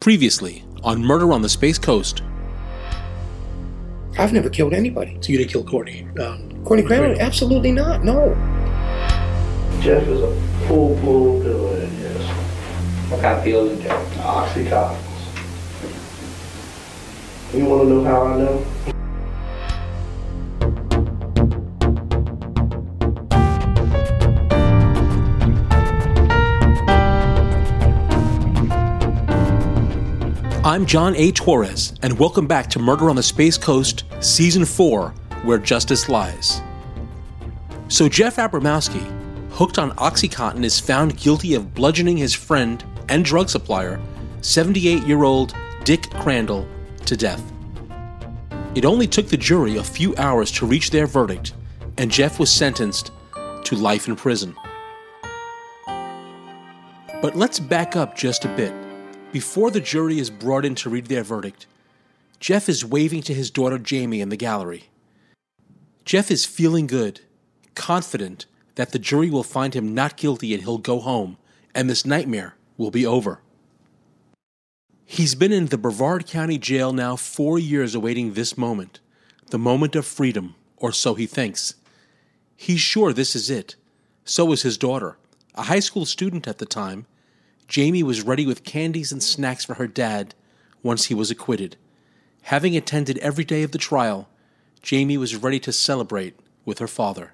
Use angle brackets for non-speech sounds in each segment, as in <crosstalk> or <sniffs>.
Previously on Murder on the Space Coast. I've never killed anybody. So you didn't kill Courtney? Um, Courtney Crandall? Absolutely not. No. Jeff is a full blown villain, yes. What kind of pills is Jeff? Oxycontin. You want to know how I know? I'm John A. Torres, and welcome back to Murder on the Space Coast, Season 4, Where Justice Lies. So, Jeff Abramowski, hooked on Oxycontin, is found guilty of bludgeoning his friend and drug supplier, 78 year old Dick Crandall, to death. It only took the jury a few hours to reach their verdict, and Jeff was sentenced to life in prison. But let's back up just a bit. Before the jury is brought in to read their verdict, Jeff is waving to his daughter Jamie in the gallery. Jeff is feeling good, confident that the jury will find him not guilty and he'll go home, and this nightmare will be over. He's been in the Brevard County Jail now four years awaiting this moment, the moment of freedom, or so he thinks. He's sure this is it. So is his daughter, a high school student at the time. Jamie was ready with candies and snacks for her dad once he was acquitted. Having attended every day of the trial, Jamie was ready to celebrate with her father.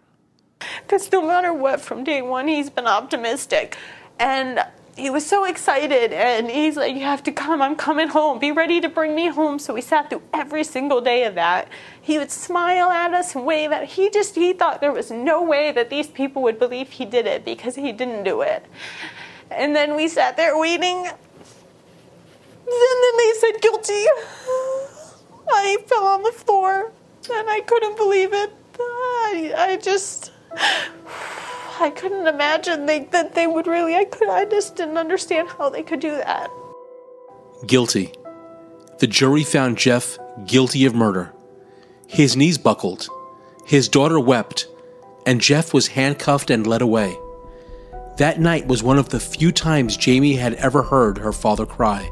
Because no matter what, from day one, he's been optimistic. And he was so excited, and he's like, You have to come, I'm coming home, be ready to bring me home. So we sat through every single day of that. He would smile at us and wave at He just, he thought there was no way that these people would believe he did it because he didn't do it. And then we sat there waiting. And then they said guilty. I fell on the floor and I couldn't believe it. I, I just, I couldn't imagine they, that they would really, I could, I just didn't understand how they could do that. Guilty. The jury found Jeff guilty of murder. His knees buckled, his daughter wept, and Jeff was handcuffed and led away. That night was one of the few times Jamie had ever heard her father cry.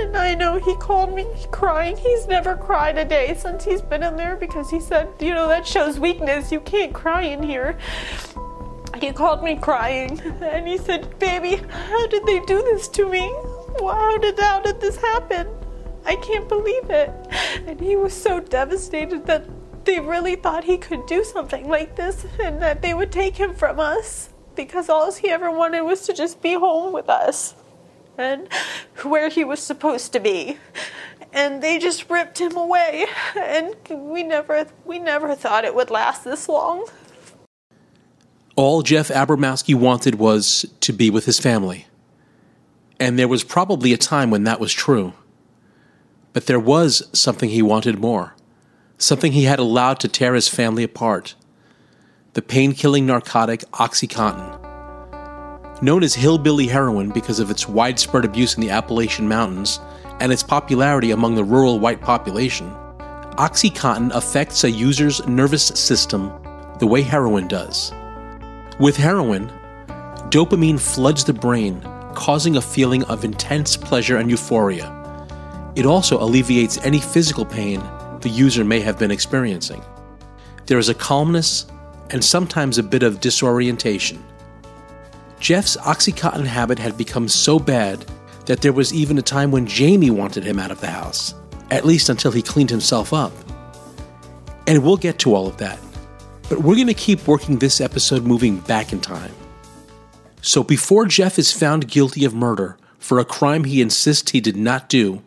And I know he called me crying. He's never cried a day since he's been in there because he said, you know, that shows weakness. You can't cry in here. He called me crying and he said, Baby, how did they do this to me? How did, how did this happen? I can't believe it. And he was so devastated that they really thought he could do something like this and that they would take him from us because all he ever wanted was to just be home with us and where he was supposed to be and they just ripped him away and we never we never thought it would last this long All Jeff Abramowski wanted was to be with his family. And there was probably a time when that was true. But there was something he wanted more, something he had allowed to tear his family apart the pain killing narcotic Oxycontin. Known as hillbilly heroin because of its widespread abuse in the Appalachian Mountains and its popularity among the rural white population, Oxycontin affects a user's nervous system the way heroin does. With heroin, dopamine floods the brain, causing a feeling of intense pleasure and euphoria. It also alleviates any physical pain the user may have been experiencing. There is a calmness and sometimes a bit of disorientation. Jeff's Oxycontin habit had become so bad that there was even a time when Jamie wanted him out of the house, at least until he cleaned himself up. And we'll get to all of that. But we're going to keep working this episode moving back in time. So before Jeff is found guilty of murder for a crime he insists he did not do,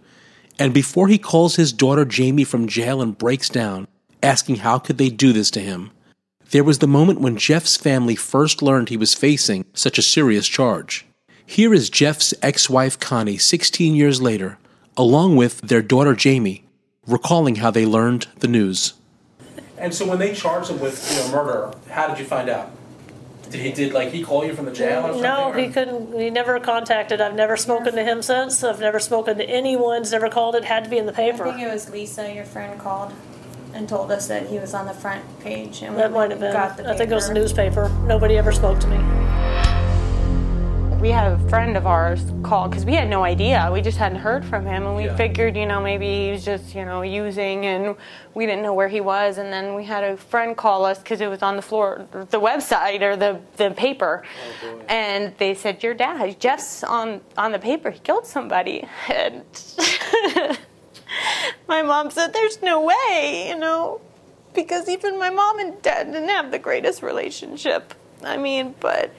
and before he calls his daughter Jamie from jail and breaks down, asking how could they do this to him, there was the moment when Jeff's family first learned he was facing such a serious charge. Here is Jeff's ex wife Connie 16 years later, along with their daughter Jamie, recalling how they learned the news. And so when they charged him with you know murder, how did you find out? Did he did like he call you from the jail or something? No, or- he couldn't. He never contacted. I've never spoken to him since. I've never spoken to anyone. He's never called. It had to be in the I think paper. it was Lisa, your friend, called and told us that he was on the front page. And we That might have been. got the I think it was the newspaper. Nobody ever spoke to me. We had a friend of ours call because we had no idea. We just hadn't heard from him, and we Yeah. figured, you know, maybe he was just, you know, using, and we didn't know where he was. And then we had a friend call us because it was on the floor, the website or the the paper, oh, and they said, "Your dad, Jeff's on on the paper. He killed somebody." <laughs> And <laughs> my mom said, "There's no way," you know, because even my mom and dad didn't have the greatest relationship. I mean, but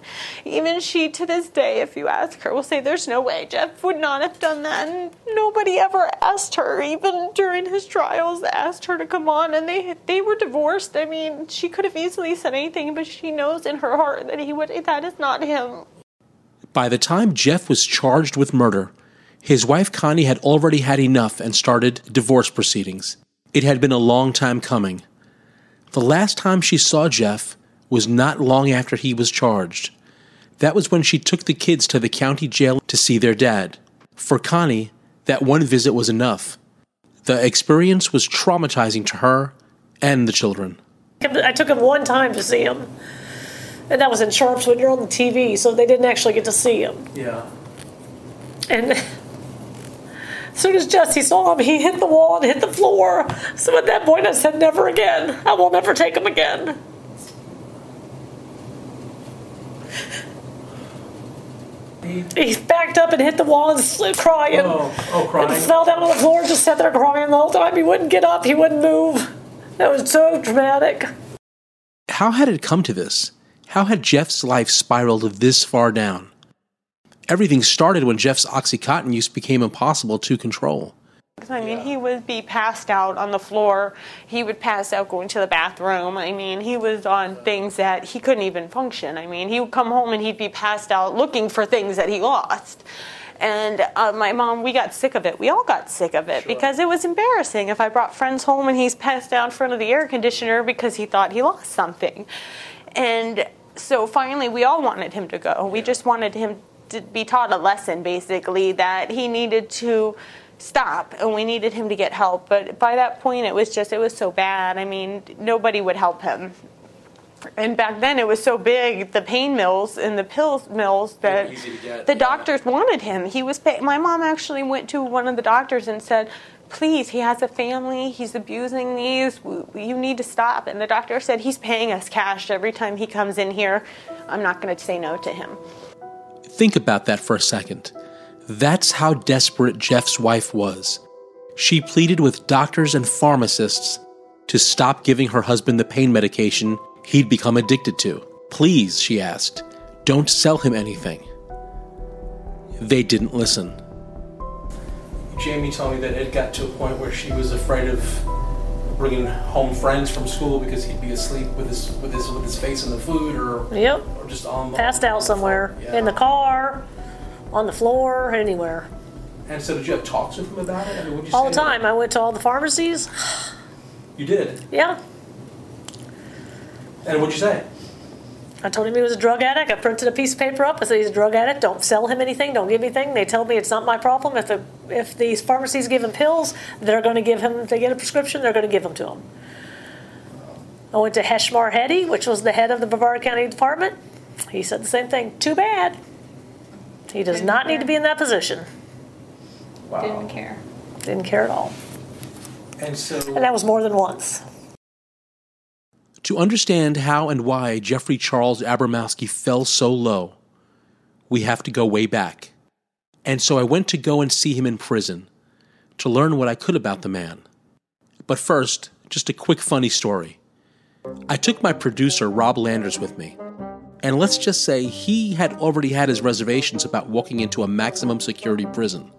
even she to this day, if you ask her, will say there's no way Jeff would not have done that. And nobody ever asked her, even during his trials, asked her to come on. And they they were divorced. I mean, she could have easily said anything, but she knows in her heart that he would. That is not him. By the time Jeff was charged with murder, his wife Connie had already had enough and started divorce proceedings. It had been a long time coming. The last time she saw Jeff was not long after he was charged. That was when she took the kids to the county jail to see their dad. For Connie, that one visit was enough. The experience was traumatizing to her and the children. I took him one time to see him, and that was in Sharpswood. You're on the TV, so they didn't actually get to see him. Yeah. And <laughs> as soon as Jesse saw him, he hit the wall and hit the floor. So at that point, I said, "Never again. I will never take him again." He backed up and hit the wall and slipped crying. Oh, oh, crying. And fell down on the floor and just sat there crying the whole time. He wouldn't get up, he wouldn't move. That was so dramatic. How had it come to this? How had Jeff's life spiraled this far down? Everything started when Jeff's Oxycontin use became impossible to control. I mean, he would be passed out on the floor. He would pass out going to the bathroom. I mean, he was on things that he couldn't even function. I mean, he would come home and he'd be passed out looking for things that he lost. And uh, my mom, we got sick of it. We all got sick of it because it was embarrassing if I brought friends home and he's passed out in front of the air conditioner because he thought he lost something. And so finally, we all wanted him to go. We just wanted him to be taught a lesson, basically, that he needed to stop and we needed him to get help. But by that point, it was just, it was so bad. I mean, nobody would help him. And back then, it was so big, the pain mills and the pills mills that get, the yeah. doctors wanted him. He was. Pay- my mom actually went to one of the doctors and said, "Please, he has a family. He's abusing these. You need to stop." And the doctor said, "He's paying us cash every time he comes in here. I'm not going to say no to him." Think about that for a second. That's how desperate Jeff's wife was. She pleaded with doctors and pharmacists to stop giving her husband the pain medication he'd become addicted to. Please, she asked, don't sell him anything. They didn't listen. Jamie told me that it got to a point where she was afraid of bringing home friends from school because he'd be asleep with his with his with his face in the food or Yep. or just on the Passed out somewhere. Yeah. In the car, on the floor, anywhere. And so did you have talks with him about it? I mean, All the time. I went to all the pharmacies. You did. Yeah. And what'd you say? I told him he was a drug addict. I printed a piece of paper up. I said he's a drug addict. Don't sell him anything. Don't give anything. They tell me it's not my problem. If the if these pharmacies give him pills, they're going to give him. If they get a prescription, they're going to give them to him. I went to Heshmar Hetty, which was the head of the Brevard County Department. He said the same thing. Too bad. He does not need to be in that position. Wow. Didn't care. Didn't care at all. And so And that was more than once. To understand how and why Jeffrey Charles Abramowski fell so low, we have to go way back. And so I went to go and see him in prison to learn what I could about the man. But first, just a quick funny story. I took my producer, Rob Landers, with me. And let's just say he had already had his reservations about walking into a maximum security prison.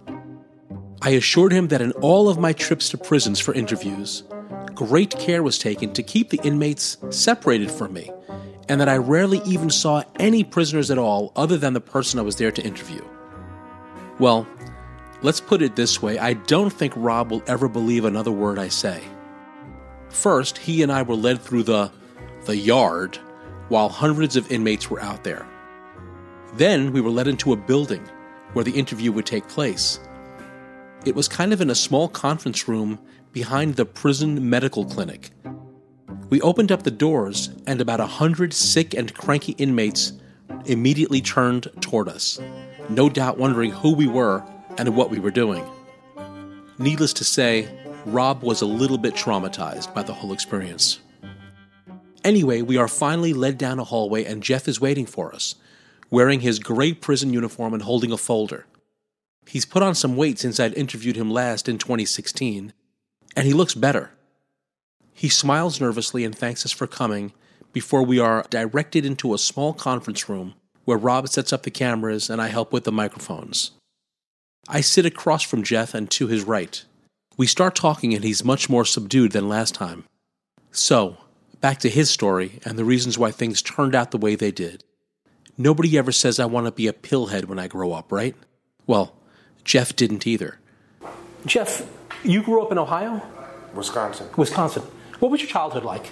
I assured him that in all of my trips to prisons for interviews, great care was taken to keep the inmates separated from me and that I rarely even saw any prisoners at all other than the person I was there to interview. Well, let's put it this way I don't think Rob will ever believe another word I say. First, he and I were led through the the yard while hundreds of inmates were out there. Then we were led into a building where the interview would take place. It was kind of in a small conference room behind the prison medical clinic. We opened up the doors, and about a hundred sick and cranky inmates immediately turned toward us, no doubt wondering who we were and what we were doing. Needless to say, Rob was a little bit traumatized by the whole experience. Anyway, we are finally led down a hallway, and Jeff is waiting for us, wearing his gray prison uniform and holding a folder. He's put on some weight since I'd interviewed him last in 2016, and he looks better. He smiles nervously and thanks us for coming before we are directed into a small conference room where Rob sets up the cameras and I help with the microphones. I sit across from Jeff and to his right. We start talking and he's much more subdued than last time. So, back to his story and the reasons why things turned out the way they did. Nobody ever says I want to be a pillhead when I grow up, right? Well, Jeff didn't either. Jeff, you grew up in Ohio? Wisconsin. Wisconsin. What was your childhood like?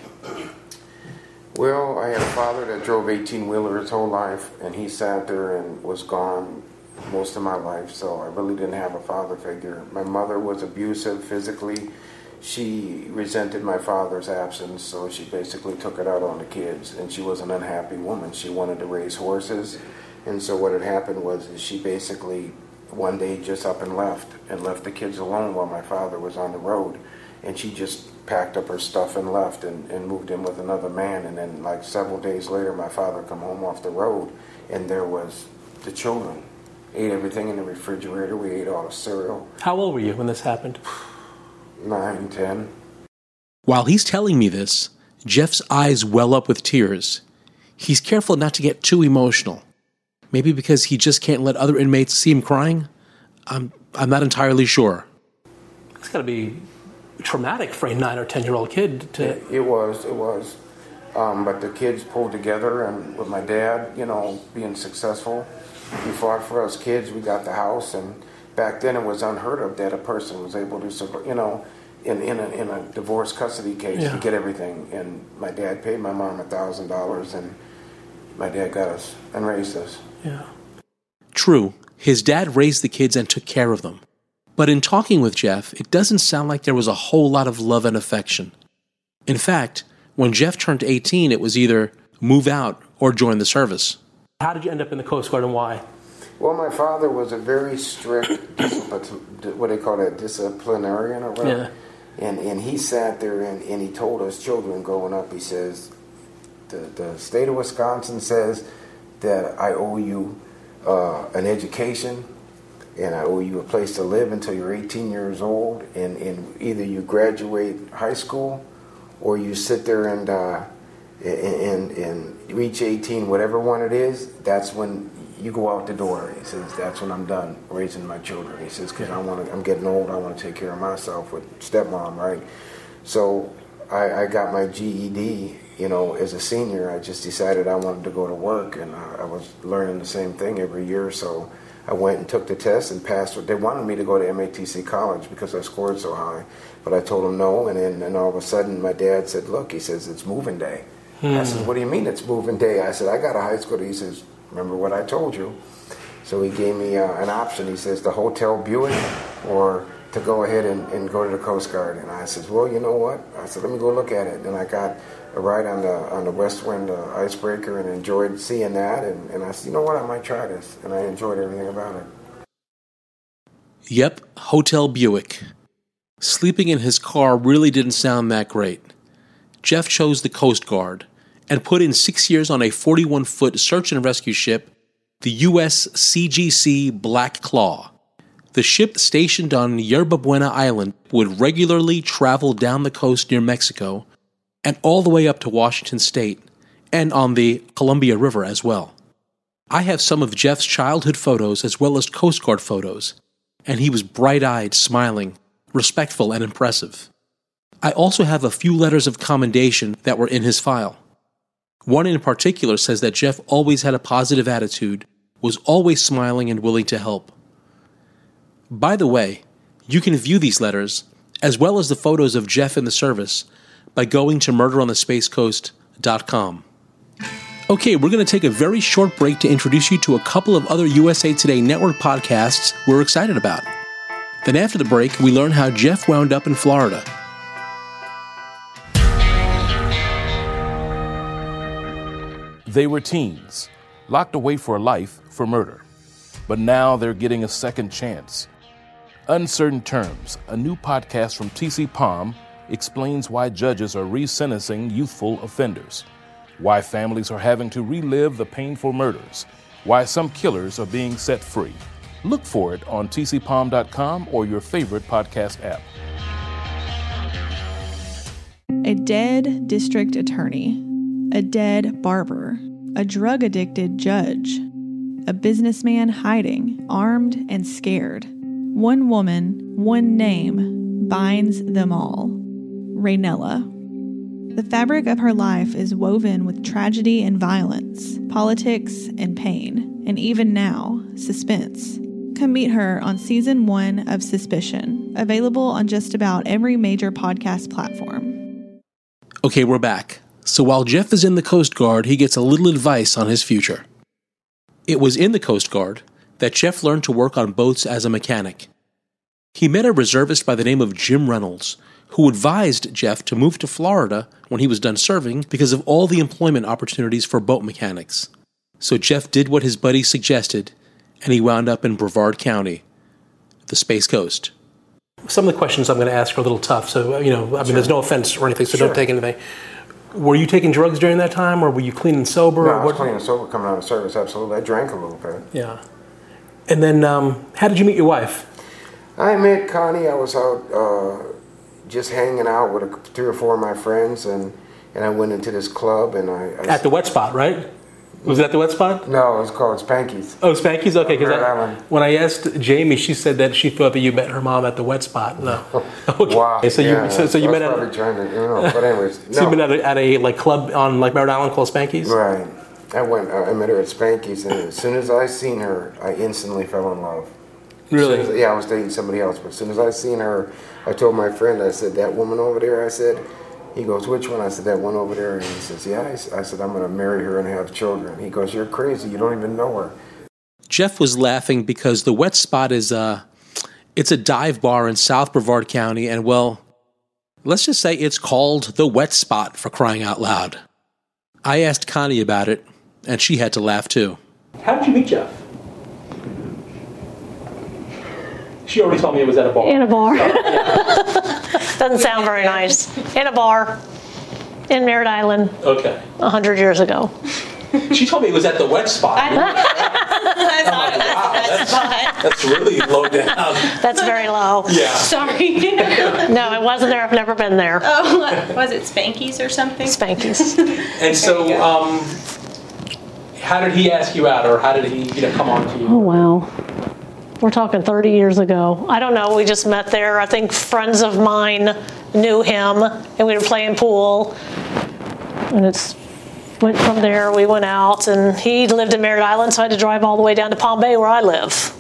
Well, I had a father that drove 18 wheeler his whole life, and he sat there and was gone most of my life, so I really didn't have a father figure. My mother was abusive physically. She resented my father's absence, so she basically took it out on the kids, and she was an unhappy woman. She wanted to raise horses, and so what had happened was she basically one day just up and left and left the kids alone while my father was on the road. And she just packed up her stuff and left and, and moved in with another man. And then like several days later my father come home off the road and there was the children. Ate everything in the refrigerator. We ate all the cereal. How old were you when this happened? <sighs> <laughs> nine ten While he's telling me this, Jeff's eyes well up with tears. He's careful not to get too emotional. Maybe because he just can't let other inmates see him crying? I'm, I'm not entirely sure. It's got to be traumatic for a nine or ten year old kid to. It, it was, it was. Um, but the kids pulled together, and with my dad, you know, being successful, we fought for us kids. We got the house, and back then it was unheard of that a person was able to, survive, you know, in in a, in a divorce custody case Yeah. to get everything. And my dad paid my mom a thousand dollars, and my dad got us and raised us. Yeah. True, his dad raised the kids and took care of them. But in talking with Jeff, it doesn't sound like there was a whole lot of love and affection. In fact, when Jeff turned 18, it was either move out or join the service. How did you end up in the Coast Guard and why? Well, my father was a very strict, <coughs> what they call that, disciplinarian or whatever. And, and he sat there and, and he told us children growing up, he says, the, the state of Wisconsin says that I owe you uh, an education and I owe you a place to live until you're 18 years old. And, and either you graduate high school or you sit there and, uh, and, and reach 18, whatever one it is, that's when you go out the door. He says, that's when I'm done raising my children. He says, because I want to, I'm getting old. I want to take care of myself with stepmom, right? So I, I got my GED, you know, as a senior. I just decided I wanted to go to work, and I, I was learning the same thing every year. So I went and took the test and passed. They wanted me to go to MATC college because I scored so high, but I told them no. And then and all of a sudden, my dad said, "Look," he says, "it's moving day." I said, hmm. "What do you mean it's moving day?" I said, "I got a high school." He says, "Remember what I told you?" So he gave me uh, an option. He says, "The Hotel Buick or to go ahead and, and go to the Coast Guard." And I said, "Well, you know what?" I said, "Let me go look at it." And I got a ride on the on the Westwind uh, icebreaker and enjoyed seeing that. And, and I said, "You know what? I might try this." And I enjoyed everything about it. Yep, Hotel Buick. Sleeping in his car really didn't sound that great. Jeff chose the Coast Guard and put in six years on a 41 foot search and rescue ship, the U.S. CGC Blackhaw. The ship stationed on Yerba Buena Island would regularly travel down the coast near Mexico and all the way up to Washington State and on the Columbia River as well. I have some of Jeff's childhood photos as well as Coast Guard photos, and he was bright eyed, smiling, respectful, and impressive. I also have a few letters of commendation that were in his file. One in particular says that Jeff always had a positive attitude, was always smiling and willing to help. By the way, you can view these letters, as well as the photos of Jeff in the service, by going to murderonthespacecoast.com. Okay, we're going to take a very short break to introduce you to a couple of other USA Today network podcasts we're excited about. Then, after the break, we learn how Jeff wound up in Florida. They were teens, locked away for life for murder. But now they're getting a second chance. Uncertain Terms, a new podcast from TC Palm, explains why judges are resentencing youthful offenders, why families are having to relive the painful murders, why some killers are being set free. Look for it on tcpalm.com or your favorite podcast app. A dead district attorney, a dead barber, a drug addicted judge, a businessman hiding, armed and scared. One woman, one name binds them all Raynella. The fabric of her life is woven with tragedy and violence, politics and pain, and even now, suspense. Come meet her on season one of Suspicion, available on just about every major podcast platform. Okay, we're back. So while Jeff is in the Coast Guard, he gets a little advice on his future. It was in the Coast Guard that Jeff learned to work on boats as a mechanic. He met a reservist by the name of Jim Reynolds, who advised Jeff to move to Florida when he was done serving because of all the employment opportunities for boat mechanics. So Jeff did what his buddy suggested, and he wound up in Brevard County, the Space Coast. Some of the questions I'm going to ask are a little tough, so you know, I mean, Sure. there's no offense or anything, so Sure. don't take anything. Were you taking drugs during that time, or were you clean and sober? No, I was what- clean and sober coming out of service, absolutely. I drank a little bit. Yeah. And then, um, how did you meet your wife? I met Connie. I was out uh, just hanging out with a, three or four of my friends, and, and I went into this club, and I, I At the wet spot, right? Was that the wet spot? No, it was called Spanky's. Oh, Spanky's. Okay, because when I asked Jamie, she said that she thought that you met her mom at the wet spot. No. <laughs> <laughs> Okay. Wow. So you yeah, so, so you met at probably trying to, you know, but anyways, <laughs> so you met at a, at a like club on like Merritt Island called Spanky's. Right. I went. Uh, I met her at Spanky's, and as soon as I seen her, I instantly fell in love. Really? as- yeah, I was dating somebody else, but as soon as I seen her, I told my friend, I said, "That woman over there." I said. He goes, "Which one?" I said, "That one over there." And he says, "Yeah." I said, "I'm going to marry her and have children." He goes, "You're crazy. You don't even know her." Jeff was laughing because the wet spot is a it's a dive bar in South Brevard County, and well, let's just say it's called the wet spot for crying out loud. I asked Connie about it, and she had to laugh too. How did you meet Jeff? She already told me it was at a bar. In a bar. <laughs> Doesn't sound very nice. In a bar in Merritt Island Okay. a hundred years ago. She told me it was at the wet spot. I'm like <laughs> Wow. That's really low down. That's very low. Yeah. Sorry. <laughs> No, it wasn't there. I've never been there. oh, was it Spanky's or something? Spanky's. And so, um, how did he ask you out, or how did he, you know, come on to you? Oh, wow. We're talking 30 years ago. I don't know. We just met there. I think friends of mine knew him, and we were playing pool. And it's went from there. We went out, and he lived in Merritt Island, so I had to drive all the way down to Palm Bay, where I live.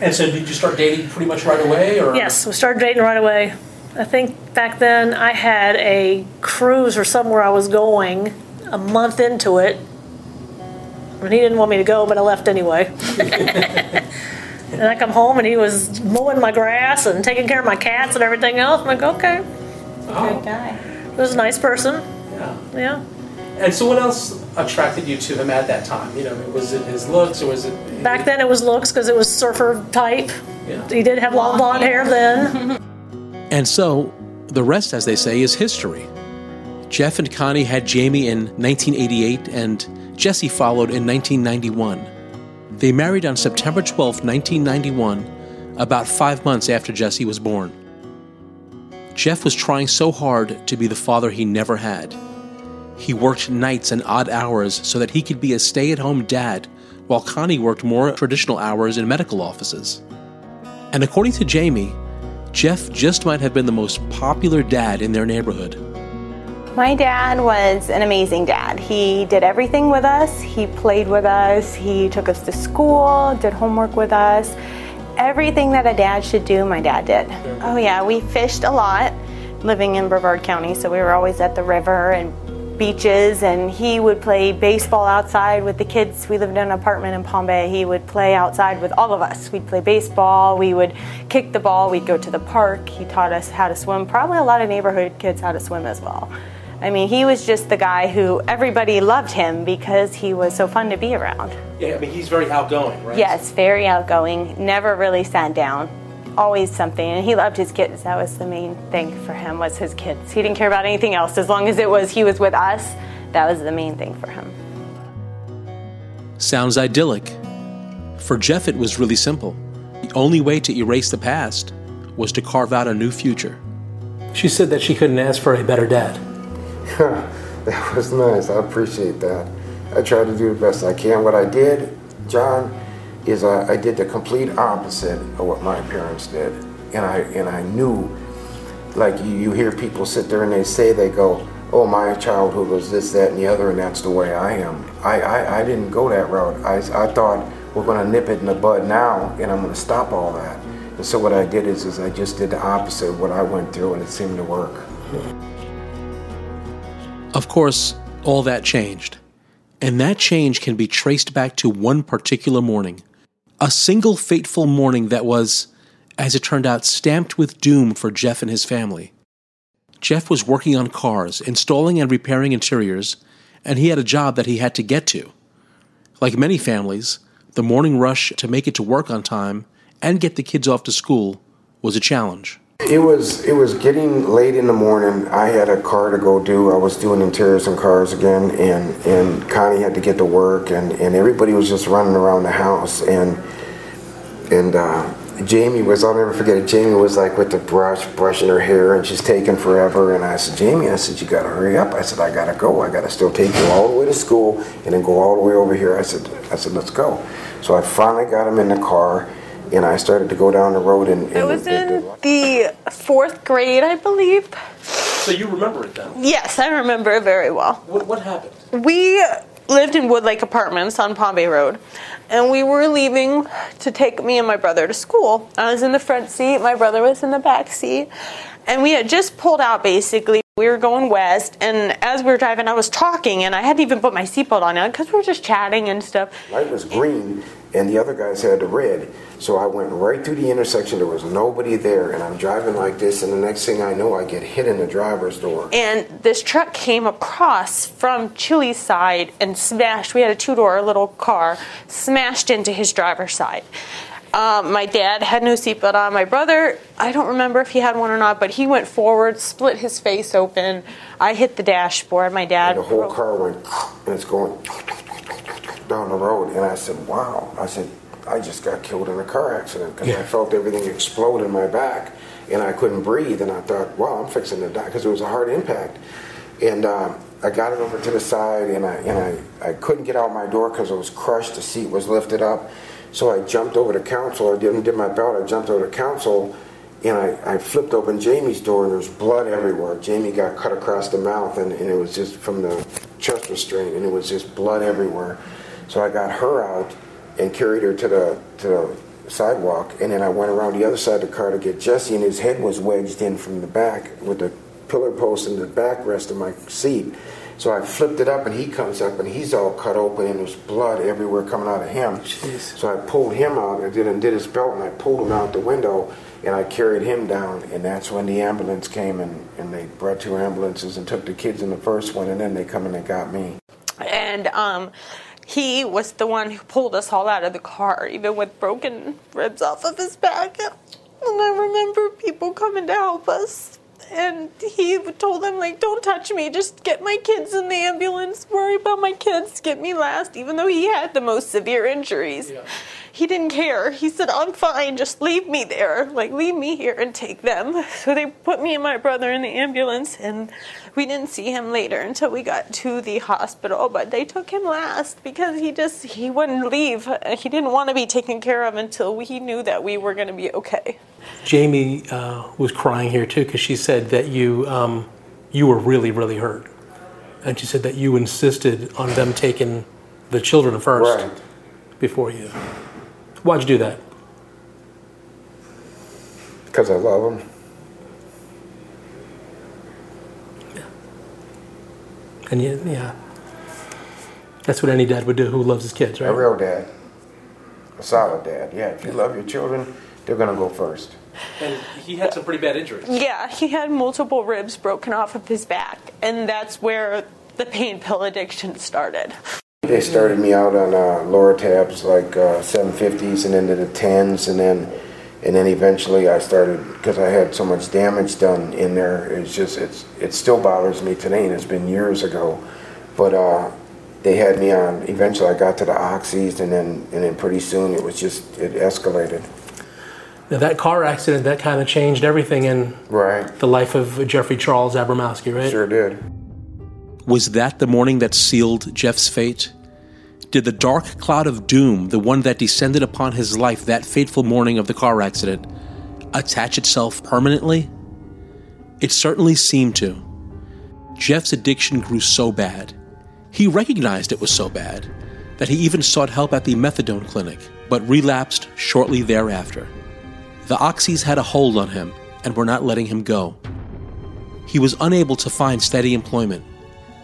And so, did you start dating pretty much right away, or Yes, we started dating right away. I think back then I had a cruise or somewhere I was going a month into it. And he didn't want me to go, but I left anyway. <laughs> <laughs> and I come home and he was mowing my grass and taking care of my cats and everything else. I'm like, okay. Good oh. guy. He was a nice person. Yeah. Yeah. And so, what else attracted you to him at that time? You know, was it his looks, or was it? Back then it was looks because it was surfer type. Yeah. He did have long blonde hair then. <laughs> And so, the rest, as they say, is history. Jeff and Connie had Jamie in 1988, and Jesse followed in 1991. They married on September 12, 1991, about five months after Jesse was born. Jeff was trying so hard to be the father he never had. He worked nights and odd hours so that he could be a stay at home dad, while Connie worked more traditional hours in medical offices. And according to Jamie, Jeff just might have been the most popular dad in their neighborhood. My dad was an amazing dad. He did everything with us. He played with us. He took us to school, did homework with us. Everything that a dad should do, my dad did. Oh, yeah, we fished a lot living in Brevard County, so we were always at the river and beaches and he would play baseball outside with the kids. We lived in an apartment in Palm Bay. He would play outside with all of us. We'd play baseball, we would kick the ball, we'd go to the park. He taught us how to swim. Probably a lot of neighborhood kids how to swim as well. I mean, he was just the guy who everybody loved him because he was so fun to be around. Yeah, I mean, he's very outgoing, right? Yes, very outgoing, never really sat down. Always something, and he loved his kids. That was the main thing for him was his kids. He didn't care about anything else as long as it was he was with us. That was the main thing for him. Sounds idyllic. For Jeff, it was really simple. The only way to erase the past was to carve out a new future. She said that she couldn't ask for a better dad. <laughs> that was nice. I appreciate that. I tried to do the best I can. What I did, John, is I, I did the complete opposite of what my parents did, and I and I knew, like you, you hear people sit there and they say they go, "Oh, my childhood was this, that, and the other, and that's the way I am." I I, I didn't go that route. I I thought we're going to nip it in the bud now, and I'm going to stop all that. And so what I did is is I just did the opposite of what I went through, and it seemed to work. Of course, all that changed. And that change can be traced back to one particular morning. A single fateful morning that was, as it turned out, stamped with doom for Jeff and his family. Jeff was working on cars, installing and repairing interiors, and he had a job that he had to get to. Like many families, the morning rush to make it to work on time and get the kids off to school was a challenge. It was it was getting late in the morning. I had a car to go do. I was doing interiors and cars again, and and Connie had to get to work, and and everybody was just running around the house, and and uh, Jamie was. I'll never forget it. Jamie was like with the brush, brushing her hair, and she's taking forever. And I said, Jamie, I said, you got to hurry up. I said, I gotta go. I gotta still take you all the way to school, and then go all the way over here. I said, I said, let's go. So I finally got him in the car and I started to go down the road and, and I was in the fourth grade, I believe. So you remember it then? Yes, I remember it very well. What, what happened? We lived in Woodlake Apartments on Palm Bay Road, and we were leaving to take me and my brother to school. I was in the front seat, my brother was in the back seat, and we had just pulled out basically. We were going west, and as we were driving, I was talking, and I hadn't even put my seatbelt on yet because we were just chatting and stuff. Light was green, and the other guys had the red. So I went right through the intersection. There was nobody there, and I'm driving like this, and the next thing I know, I get hit in the driver's door. And this truck came across from Chili's side and smashed. We had a two door little car, smashed into his driver's side. Um, my dad had no seatbelt on. My brother, I don't remember if he had one or not, but he went forward, split his face open. I hit the dashboard. My dad. And the whole car went, <sniffs> and it's going <sniffs> down the road. And I said, "Wow!" I said, "I just got killed in a car accident because I felt everything explode in my back, and I couldn't breathe. And I thought, wow, I'm fixing to die because it was a hard impact." And uh, I got it over to the side, and I and I, I couldn't get out my door because it was crushed. The seat was lifted up. So I jumped over the console. I didn't did my belt. I jumped over the console, and I, I flipped open Jamie's door, and there's blood everywhere. Jamie got cut across the mouth, and, and it was just from the chest restraint, and it was just blood everywhere. So I got her out and carried her to the to the sidewalk, and then I went around the other side of the car to get Jesse, and his head was wedged in from the back with the pillar post in the backrest of my seat. So I flipped it up, and he comes up, and he's all cut open, and there's blood everywhere coming out of him. So I pulled him out, I did undid his belt, and I pulled him out the window, and I carried him down. And that's when the ambulance came, and, and they brought two ambulances and took the kids in the first one, and then they come and they got me. And um, he was the one who pulled us all out of the car, even with broken ribs off of his back. And I remember people coming to help us. And he told them, like, don't touch me, just get my kids in the ambulance, worry about my kids, get me last, even though he had the most severe injuries. He didn't care. He said, I'm fine, just leave me there. Like, leave me here and take them. <laughs> So they put me and my brother in the ambulance, and we didn't see him later until we got to the hospital. But they took him last because he just, he wouldn't leave. He didn't want to be taken care of until he knew that we were going to be okay. Jamie uh, was crying here too because she said that you um, you were really, really hurt. And she said that you insisted on them taking the children first Right. before you. Why'd you do that? Because I love them. And you, yeah, that's what any dad would do who loves his kids, right? A real dad. A solid dad. Yeah, if you love your children, they're going to go first. And he had some pretty bad injuries. Yeah, he had multiple ribs broken off of his back, and that's where the pain pill addiction started. They started me out on uh, lower tabs like uh, 750s and into the 10s, and then and then eventually I started because I had so much damage done in there. It's just it's it still bothers me today, and it's been years ago. But uh, they had me on. Eventually, I got to the oxys, and then and then pretty soon it was just it escalated. Now that car accident that kind of changed everything in right. the life of Jeffrey Charles Abramowski, right? Sure did. Was that the morning that sealed Jeff's fate? Did the dark cloud of doom, the one that descended upon his life that fateful morning of the car accident, attach itself permanently? It certainly seemed to. Jeff's addiction grew so bad. He recognized it was so bad that he even sought help at the methadone clinic, but relapsed shortly thereafter. The oxys had a hold on him and were not letting him go. He was unable to find steady employment.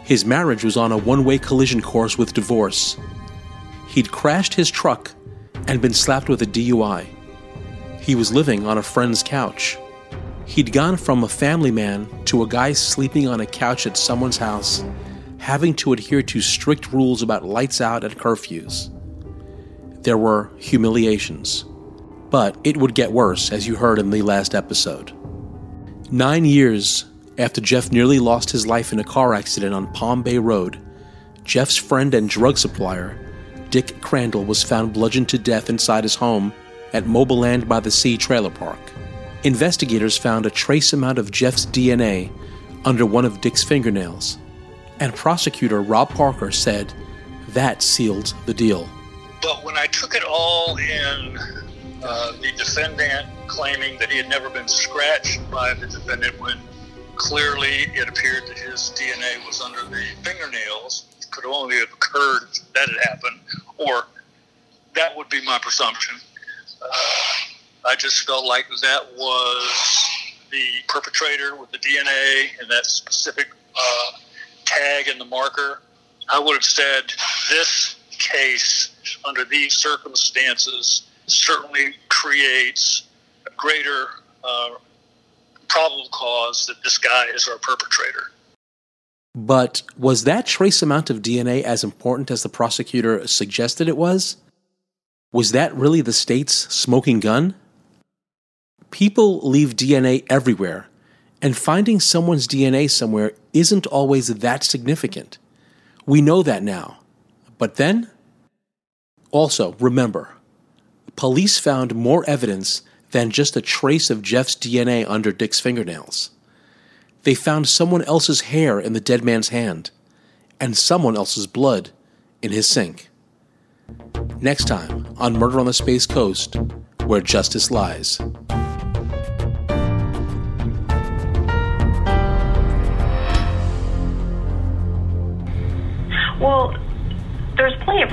His marriage was on a one way collision course with divorce. He'd crashed his truck and been slapped with a DUI. He was living on a friend's couch. He'd gone from a family man to a guy sleeping on a couch at someone's house, having to adhere to strict rules about lights out and curfews. There were humiliations. But it would get worse, as you heard in the last episode. Nine years after Jeff nearly lost his life in a car accident on Palm Bay Road, Jeff's friend and drug supplier, Dick Crandall, was found bludgeoned to death inside his home at Mobile Land by the Sea trailer park. Investigators found a trace amount of Jeff's DNA under one of Dick's fingernails, and prosecutor Rob Parker said that sealed the deal. But when I took it all in, uh, the defendant claiming that he had never been scratched by the defendant when clearly it appeared that his DNA was under the fingernails, it could only have occurred that had happened, or that would be my presumption. Uh, I just felt like that was the perpetrator with the DNA and that specific uh, tag and the marker. I would have said this case, under these circumstances, certainly creates a greater uh, probable cause that this guy is our perpetrator. But was that trace amount of DNA as important as the prosecutor suggested it was? Was that really the state's smoking gun? People leave DNA everywhere, and finding someone's DNA somewhere isn't always that significant. We know that now. But then? Also, remember, police found more evidence than just a trace of Jeff's DNA under Dick's fingernails. They found someone else's hair in the dead man's hand, and someone else's blood in his sink. Next time on Murder on the Space Coast, where justice lies.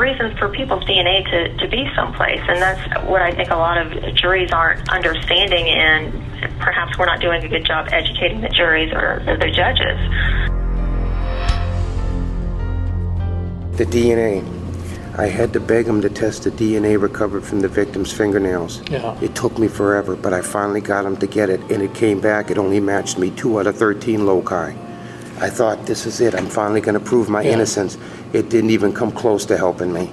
Reasons for people's DNA to, to be someplace, and that's what I think a lot of juries aren't understanding, and perhaps we're not doing a good job educating the juries or, or the judges. The DNA. I had to beg him to test the DNA recovered from the victim's fingernails. Yeah. It took me forever, but I finally got him to get it, and it came back. It only matched me two out of 13 loci. I thought, this is it. I'm finally going to prove my Yeah. innocence. It didn't even come close to helping me.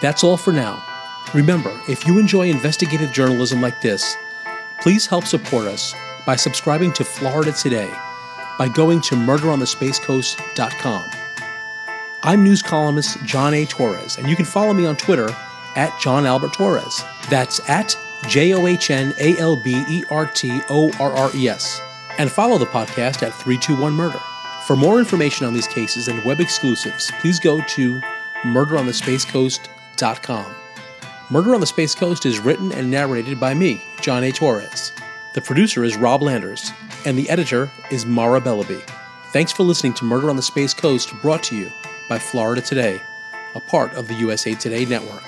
That's all for now. Remember, if you enjoy investigative journalism like this, please help support us by subscribing to Florida Today by going to murderonthespacecoast.com. I'm news columnist John A. Torres, and you can follow me on Twitter at John Albert Torres. That's at J O H N A L B E R T O R R E S. And follow the podcast at 321 Murder. For more information on these cases and web exclusives, please go to murderonthespacecoast.com. Murder on the Space Coast is written and narrated by me, John A. Torres. The producer is Rob Landers. and the editor is Mara Bellaby. Thanks for listening to Murder on the Space Coast, brought to you by Florida Today, a part of the USA Today network.